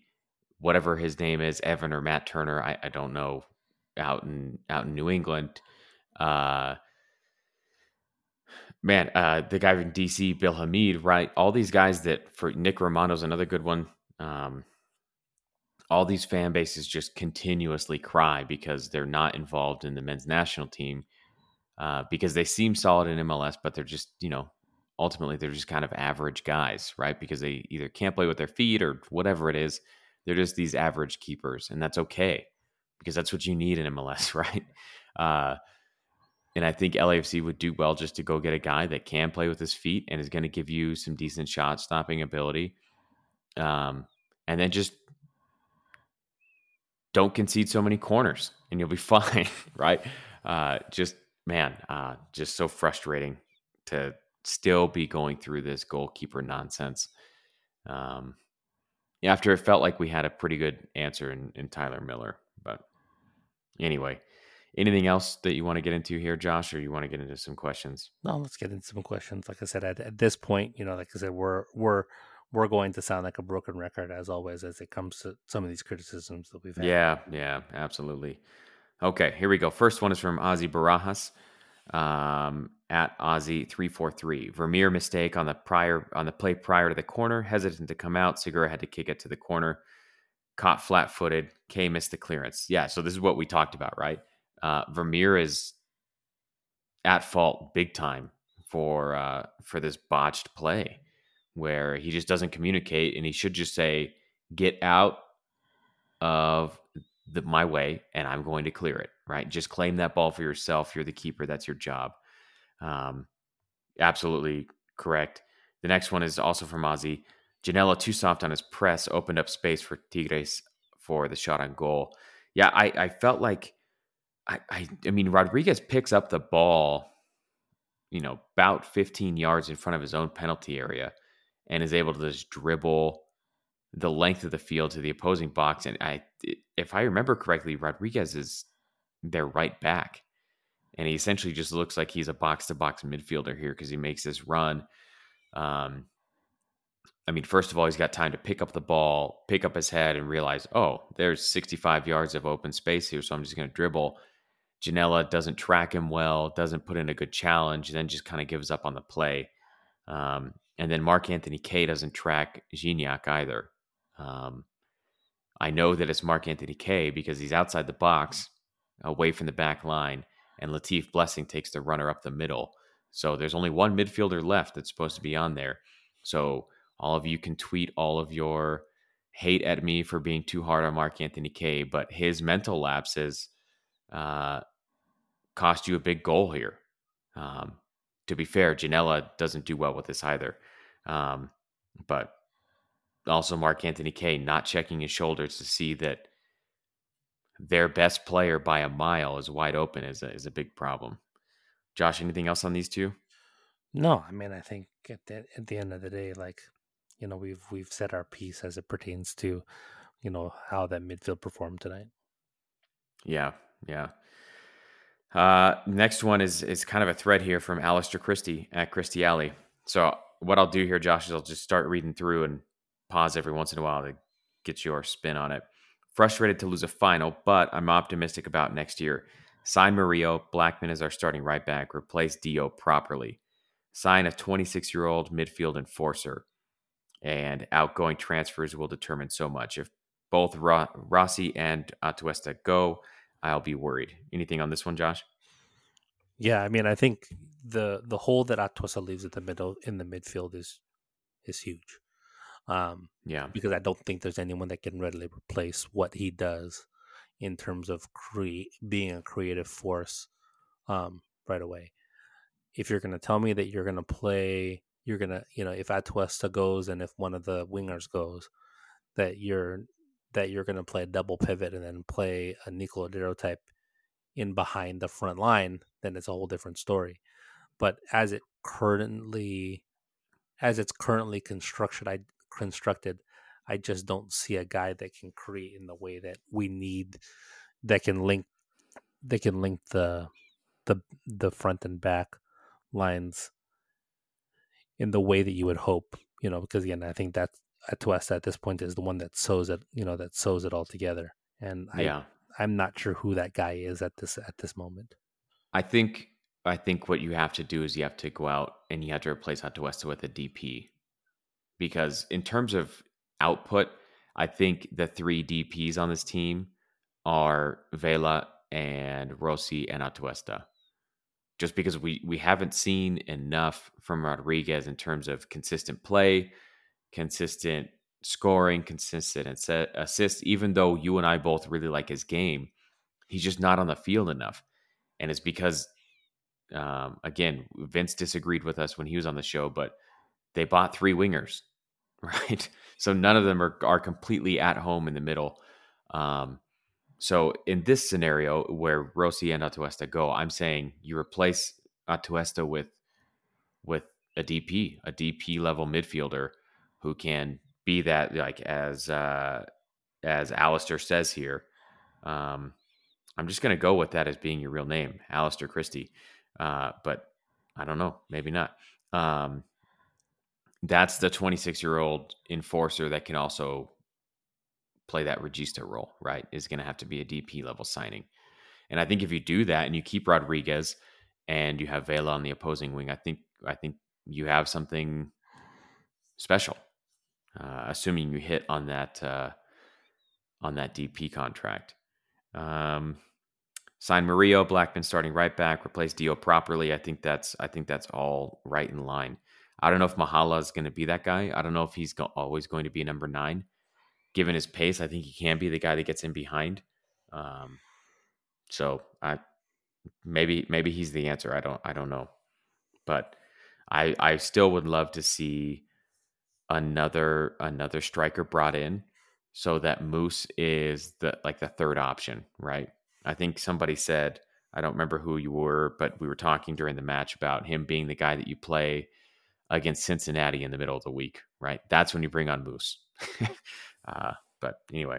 whatever his name is, Evan or Matt Turner, I, I don't know, out in out in New England. Uh, man, uh, the guy from DC, Bill Hamid, right? All these guys that for Nick Rimando's another good one. Um, all these fan bases just continuously cry because they're not involved in the men's national team uh, because they seem solid in MLS, but they're just, you know, ultimately they're just kind of average guys, right? Because they either can't play with their feet or whatever it is. They're just these average keepers, and that's okay because that's what you need in MLS, right? Uh, and I think LAFC would do well just to go get a guy that can play with his feet and is going to give you some decent shot stopping ability. Um, and then just don't concede so many corners and you'll be fine, right? Uh, just, man, uh, just so frustrating to still be going through this goalkeeper nonsense. Um, after it felt like we had a pretty good answer in, in Tyler Miller. But anyway, anything else that you want to get into here, Josh, or you want to get into some questions? No, let's get into some questions. Like I said, at, at this point, you know, like I said, we're we're we're going to sound like a broken record as always as it comes to some of these criticisms that we've had. Yeah, yeah, absolutely. Okay, here we go. First one is from Ozzy Barajas um, at Ozzy three four three. Vermeer mistake on the prior on the play prior to the corner, hesitant to come out. Segura had to kick it to the corner, caught flat footed. Kaye missed the clearance. Yeah, so this is what we talked about, right? Uh, Vermeer is at fault big time for uh, for this botched play where he just doesn't communicate and he should just say, get out of the, my way and I'm going to clear it, right? Just claim that ball for yourself. You're the keeper. That's your job. Um, absolutely correct. The next one is also from Ozzy. Ginella, too soft on his press, opened up space for Tigres for the shot on goal. Yeah, I, I felt like, I, I, I mean, Rodriguez picks up the ball, you know, about 15 yards in front of his own penalty area and is able to just dribble the length of the field to the opposing box. And I, if I remember correctly, Rodriguez is their right back, and he essentially just looks like he's a box to box midfielder here because he makes this run. Um, I mean, first of all, he's got time to pick up the ball, pick up his head, and realize, oh, there's 65 yards of open space here, so I'm just going to dribble. Ginella doesn't track him well, doesn't put in a good challenge, then just kind of gives up on the play. Um, and then Mark Anthony Kaye doesn't track Gignac either. Um, I know that it's Mark Anthony Kaye because he's outside the box, away from the back line, and Latif Blessing takes the runner up the middle. So there's only one midfielder left that's supposed to be on there. So all of you can tweet all of your hate at me for being too hard on Mark Anthony Kaye, but his mental lapses uh, cost you a big goal here. Um, to be fair, Ginella doesn't do well with this either. Um, but also Mark Anthony Kaye not checking his shoulders to see that their best player by a mile is wide open is a, is a big problem. Josh, anything else on these two? No, I mean I think at the at the end of the day, like you know, we've we've said our piece as it pertains to you know how that midfield performed tonight. Yeah, yeah. Uh, next one is is kind of a thread here from Alistair Christie at Christie Alley. So what I'll do here, Josh, is I'll just start reading through and pause every once in a while to get your spin on it. Frustrated to lose a final, but I'm optimistic about next year. Sign Murillo. Blackmon is our starting right back. Replace Dio properly. Sign a 26 year old midfield enforcer. And outgoing transfers will determine so much. If both Ro- Rossi and Atuesta go, I'll be worried. Anything on this one, Josh? Yeah, I mean, I think the the hole that Atuesta leaves at the middle in the midfield is is huge. Um, yeah, because I don't think there's anyone that can readily replace what he does in terms of cre- being a creative force um, right away. If you're going to tell me that you're going to play, you're going to, you know, if Atuesta goes and if one of the wingers goes, that you're that you're going to play a double pivot and then play a Nico Lodeiro type in behind the front line, then it's a whole different story. But as it currently, as it's currently constructed, I constructed, I just don't see a guy that can create in the way that we need, that can link, that can link the, the the front and back lines in the way that you would hope. You know, because again, I think that uh, Atuesta at this point is the one that sews it. You know, that sews it all together. And I, yeah. I'm not sure who that guy is at this at this moment. I think I think what you have to do is you have to go out and you have to replace Atuesta with a DP because in terms of output, I think the three DPs on this team are Vela and Rossi and Atuesta. Just because we we haven't seen enough from Rodriguez in terms of consistent play, consistent scoring, consistent assists. Even though you and I both really like his game, he's just not on the field enough, and it's because, um, again, Vince disagreed with us when he was on the show, but they bought three wingers right? So none of them are are completely at home in the middle. Um, so in this scenario where Rossi and Atuesta go, I'm saying you replace Atuesta with with a DP, a DP level midfielder who can be that like as uh, as Alistair says here. Um, I'm just to go with that as being your real name, Alistair Christie. Uh, but I don't know, maybe not. Um, that's the 26 year old enforcer that can also play that regista role, right? Is going to have to be a DP level signing. And I think if you do that and you keep Rodriguez and you have Vela on the opposing wing, I think I think you have something special. Uh, assuming you hit on that uh, on that DP contract. Um, sign Murillo, Blackmon starting right back, replace Dio properly. I think that's I think that's all right in line. I don't know if Mahala is going to be that guy. I don't know if he's go- always going to be number nine. Given his pace, I think he can be the guy that gets in behind. Um, so I maybe maybe he's the answer. I don't I don't know, but I I still would love to see another another striker brought in so that Moose is the like the third option, right? I think somebody said I don't remember who you were, but we were talking during the match about him being the guy that you play against Cincinnati in the middle of the week, right? That's when you bring on Moose. uh, but anyway,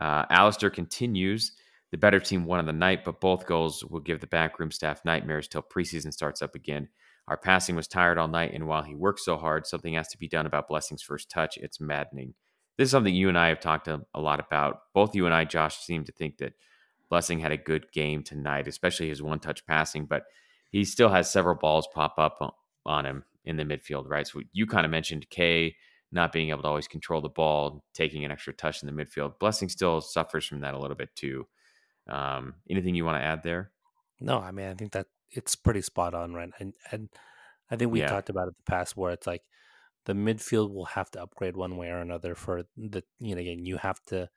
uh, Alistair continues. The better team won on the night, but both goals will give the backroom staff nightmares till preseason starts up again. Our passing was tired all night, and while he worked so hard, something has to be done about Blessing's first touch. It's maddening. This is something you and I have talked a, a lot about. Both you and I, Josh, seem to think that Blessing had a good game tonight, especially his one touch passing, but he still has several balls pop up on him in the midfield, right? So you kind of mentioned Kaye not being able to always control the ball, taking an extra touch in the midfield. Blessing still suffers from that a little bit too. Um, anything you want to add there? No, I mean I think that it's pretty spot on, right? And and I think we yeah. talked about it in the past where it's like the midfield will have to upgrade one way or another for the you know again you have to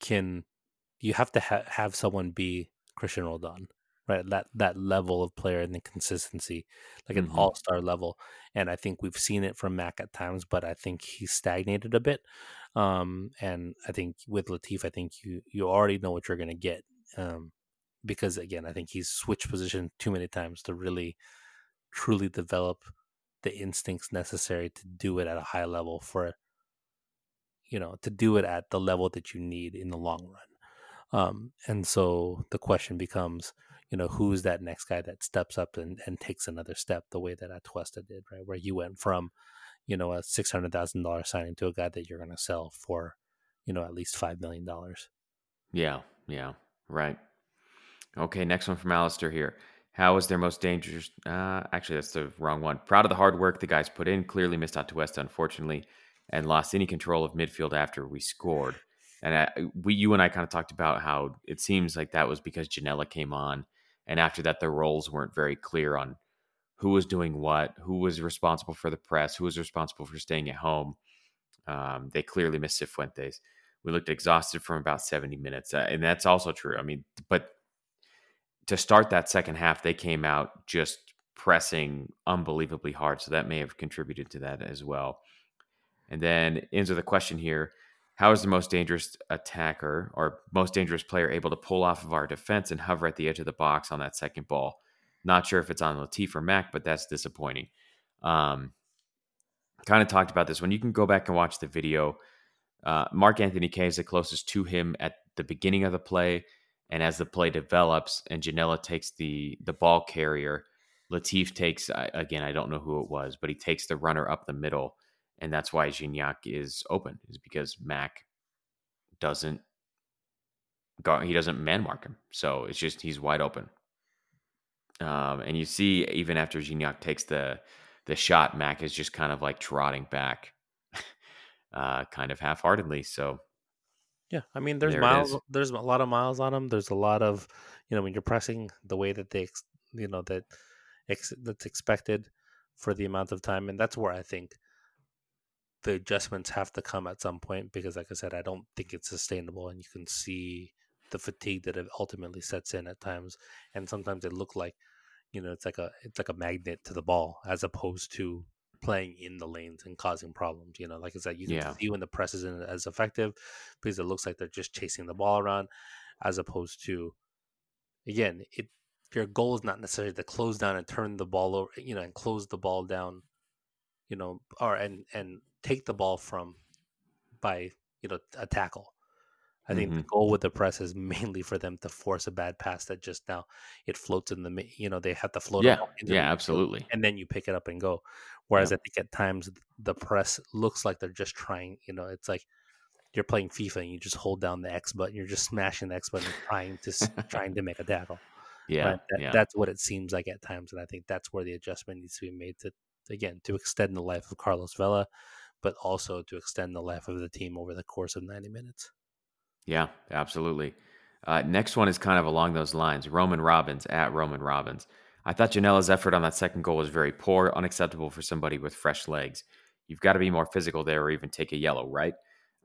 can you have to ha- have someone be Cristian Roldan right? That that level of player and the consistency, like mm-hmm. an all star level. And I think we've seen it from Mac at times, but I think he's stagnated a bit. Um, and I think with Latif, I think you you already know what you're going to get. Um, because again, I think he's switched position too many times to really truly develop the instincts necessary to do it at a high level for you know to do it at the level that you need in the long run Um, and so the question becomes, you know, who's that next guy that steps up and, and takes another step the way that Atuesta did, right? Where he went from, you know, a six hundred thousand dollar signing to a guy that you're going to sell for, you know, at least five million dollars. Yeah, yeah, right. Okay, next one from Alistair here. How is their most dangerous? Uh, actually, that's the wrong one. Proud of the hard work the guys put in. Clearly missed Atuesta, unfortunately, and lost any control of midfield after we scored. And I, we, you and I, kind of talked about how it seems like that was because Ginella came on, and after that, the roles weren't very clear on who was doing what, who was responsible for the press, who was responsible for staying at home. Um, they clearly missed Cifuentes. We looked exhausted from about 70 minutes, uh, and that's also true. I mean, but to start that second half, they came out just pressing unbelievably hard. So that may have contributed to that as well. And then answer the question here How is the most dangerous attacker or most dangerous player able to pull off of our defense and hover at the edge of the box on that second ball? Not sure if it's on Latif or Mac, but that's disappointing. Um, kind of talked about this. When you can go back and watch the video, uh, Mark Anthony Kaye is the closest to him at the beginning of the play. And as the play develops and Ginella takes the the ball carrier, Latif takes again, I don't know who it was, but he takes the runner up the middle. And that's why Gignac is open, is because Mac doesn't go he doesn't man mark him. So it's just he's wide open. Um, and you see even after Gignac takes the the shot, Mac is just kind of like trotting back, uh, kind of half heartedly. So yeah, I mean, there's there miles. There's a lot of miles on them. There's a lot of, you know, when you're pressing the way that they, you know, that ex, that's expected for the amount of time, and that's where I think the adjustments have to come at some point because, like I said, I don't think it's sustainable, and you can see the fatigue that it ultimately sets in at times, and sometimes it look like, you know, it's like a it's like a magnet to the ball as opposed to playing in the lanes and causing problems. You know, like I said, you can yeah. see when the press isn't as effective because it looks like they're just chasing the ball around, as opposed to, again, it your goal is not necessarily to close down and turn the ball over, you know, and close the ball down, you know, or and and take the ball from by you know a tackle. I think mm-hmm. the goal with the press is mainly for them to force a bad pass that just now it floats in the you know they have to float yeah yeah absolutely and then you pick it up and go whereas yeah. I think at times the press looks like they're just trying you know it's like you're playing FIFA and you just hold down the X button you're just smashing the X button trying to trying to make a tackle yeah, that, yeah that's what it seems like at times and I think that's where the adjustment needs to be made to again to extend the life of Carlos Vela but also to extend the life of the team over the course of 90 minutes. Yeah, absolutely. Uh, next one is kind of along those lines. Roman Robbins at Roman Robbins. I thought Ginella's effort on that second goal was very poor, unacceptable for somebody with fresh legs. You've got to be more physical there or even take a yellow, right?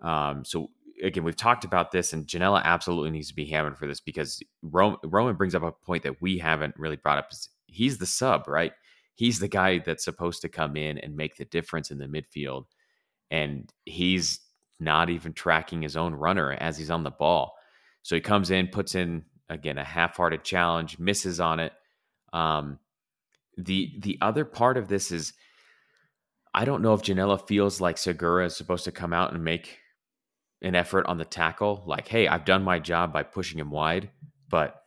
Um, so again, we've talked about this, and Ginella absolutely needs to be hammered for this because Roman, Roman brings up a point that we haven't really brought up. He's the sub, right? He's the guy that's supposed to come in and make the difference in the midfield, and he's not even tracking his own runner as he's on the ball. So he comes in, puts in again a half-hearted challenge, misses on it. Um, the the other part of this is I don't know if Ginella feels like Segura is supposed to come out and make an effort on the tackle. Like, hey, I've done my job by pushing him wide, but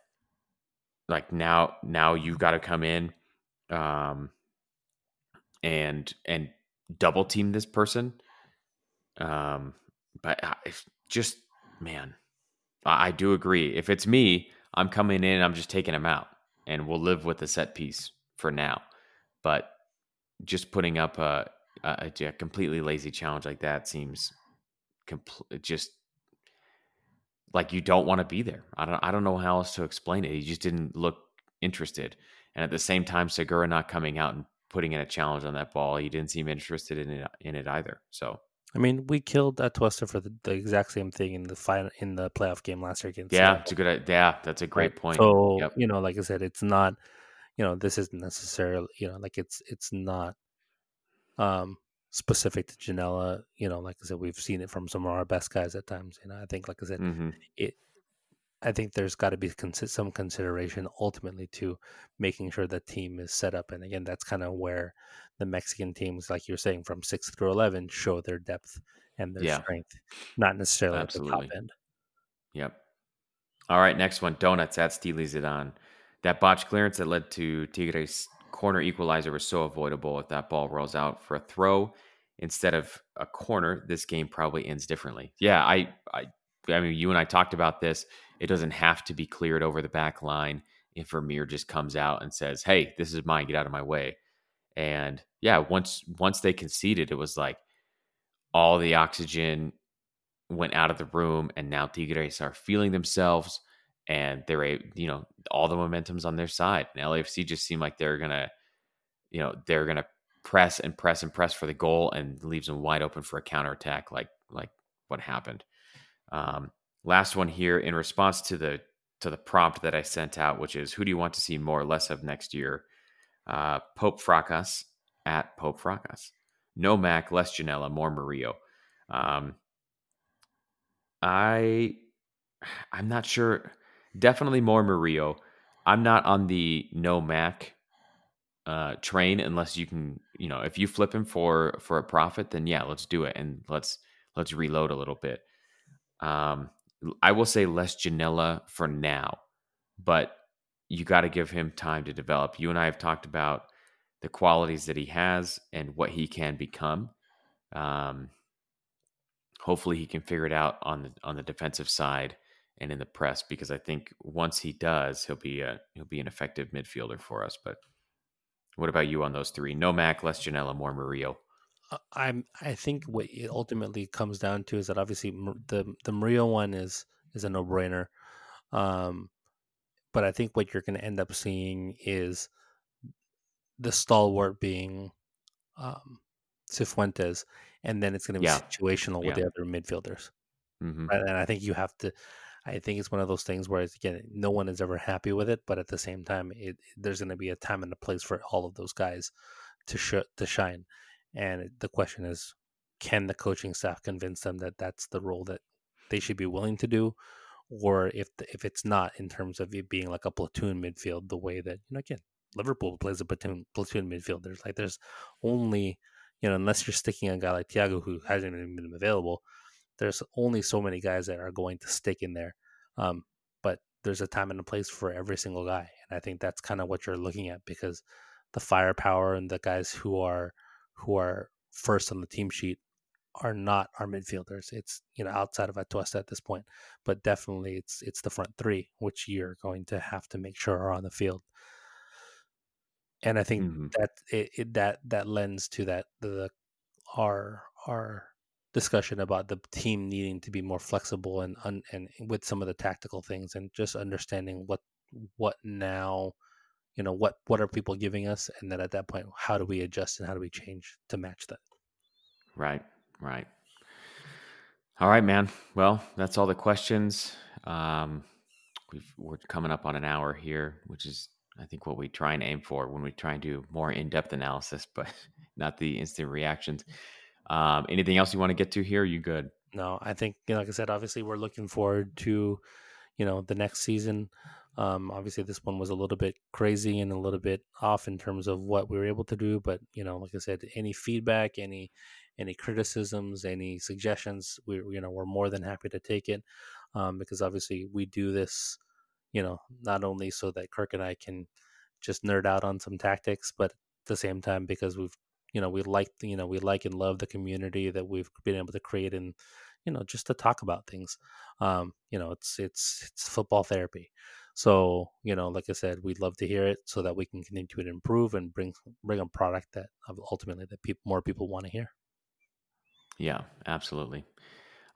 like now now you got to come in um and and double team this person um but I, just man, I, I do agree. If it's me, I'm coming in. I'm just taking him out, and we'll live with the set piece for now. But just putting up a, a, a completely lazy challenge like that seems compl- just like you don't want to be there. I don't I don't know how else to explain it. He just didn't look interested. And at the same time, Segura not coming out and putting in a challenge on that ball, he didn't seem interested in it in it either. So I mean, we killed Atuesta for the, the exact same thing in the final in the playoff game last year against. Yeah, it's a good. Yeah, that's a great right. point. So yep. you know, like I said, it's not. You know, this isn't necessarily. You know, like it's it's not um specific to Ginella. You know, like I said, we've seen it from some of our best guys at times. You know, I think, like I said, mm-hmm. it I think there's got to be some consideration ultimately to making sure the team is set up. And again, that's kind of where the Mexican teams, like you're saying, from six through 11, show their depth and their yeah. strength, not necessarily Absolutely. at the top end. Yep. All right, next one. Donuts at Steely Zidane. That botch clearance that led to Tigres' corner equalizer was so avoidable. If that ball rolls out for a throw instead of a corner, this game probably ends differently. Yeah, I, I, I mean, you and I talked about this. It doesn't have to be cleared over the back line if Vermeer just comes out and says, "Hey, this is mine. Get out of my way." And yeah, once once they conceded, it was like all the oxygen went out of the room, and now Tigres are feeling themselves, and they're a you know all the momentum's on their side. And LAFC just seemed like they're gonna, you know, they're gonna press and press and press for the goal, and leaves them wide open for a counterattack, like like what happened. Um, last one here in response to the to the prompt that I sent out, which is who do you want to see more or less of next year? Uh, Pope Fracas at Pope Fracas. No Mac, less Ginella, more Murillo. Um, I I'm not sure. Definitely more Murillo. I'm not on the no Mac uh, train unless you can, you know, if you flip him for for a profit, then yeah, let's do it and let's let's reload a little bit. Um, I will say less Ginella for now, but you got to give him time to develop. You and I have talked about the qualities that he has and what he can become. Um, hopefully, he can figure it out on the on the defensive side and in the press because I think once he does, he'll be a he'll be an effective midfielder for us. But what about you on those three? No Mac, less Ginella, more Murillo. I'm. I think what it ultimately comes down to is that obviously the the Murillo one is is a no brainer. Um, but I think what you're going to end up seeing is the stalwart being um, Cifuentes, and then it's going to be yeah. situational with yeah. the other midfielders. Mm-hmm. And I think you have to. I think it's one of those things where again, no one is ever happy with it, but at the same time, it, there's going to be a time and a place for all of those guys to sh- to shine. And the question is, can the coaching staff convince them that that's the role that they should be willing to do, or if the, if it's not in terms of it being like a platoon midfield, the way that you know again Liverpool plays a platoon platoon midfield. There's like there's only you know unless you're sticking a guy like Thiago who hasn't even been available, there's only so many guys that are going to stick in there. Um, but there's a time and a place for every single guy, and I think that's kind of what you're looking at because the firepower and the guys who are who are first on the team sheet are not our midfielders. It's you know outside of Atuesta at this point, but definitely it's it's the front three which you're going to have to make sure are on the field. And I think mm-hmm. that it, it, that that lends to that the our our discussion about the team needing to be more flexible and and, and with some of the tactical things and just understanding what what now you know what what are people giving us and then at that point how do we adjust and how do we change to match that? Right right. All right man. Well that's all the questions. Um we've we're coming up on an hour here which is i think what we try and aim for when we try and do more in-depth analysis but not the instant reactions. Um anything else you want to get to here? You good? No i think you know, like i said obviously we're looking forward to you know the next season um, obviously, this one was a little bit crazy and a little bit off in terms of what we were able to do. But you know, like I said, any feedback, any any criticisms, any suggestions, we you know we're more than happy to take it um, because obviously we do this, you know, not only so that Kirk and I can just nerd out on some tactics, but at the same time because we've you know we like you know we like and love the community that we've been able to create and you know just to talk about things um you know it's it's it's football therapy so, you know, like I said, we'd love to hear it so that we can continue to improve and bring bring a product that ultimately that people more people want to hear. Yeah, absolutely.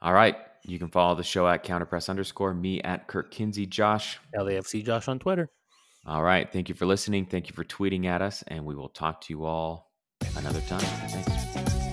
All right. You can follow the show at counterpress underscore me at Kirk Kinsey Josh. LAFC Josh on Twitter. All right. Thank you for listening. Thank you for tweeting at us, and we will talk to you all another time. Thanks.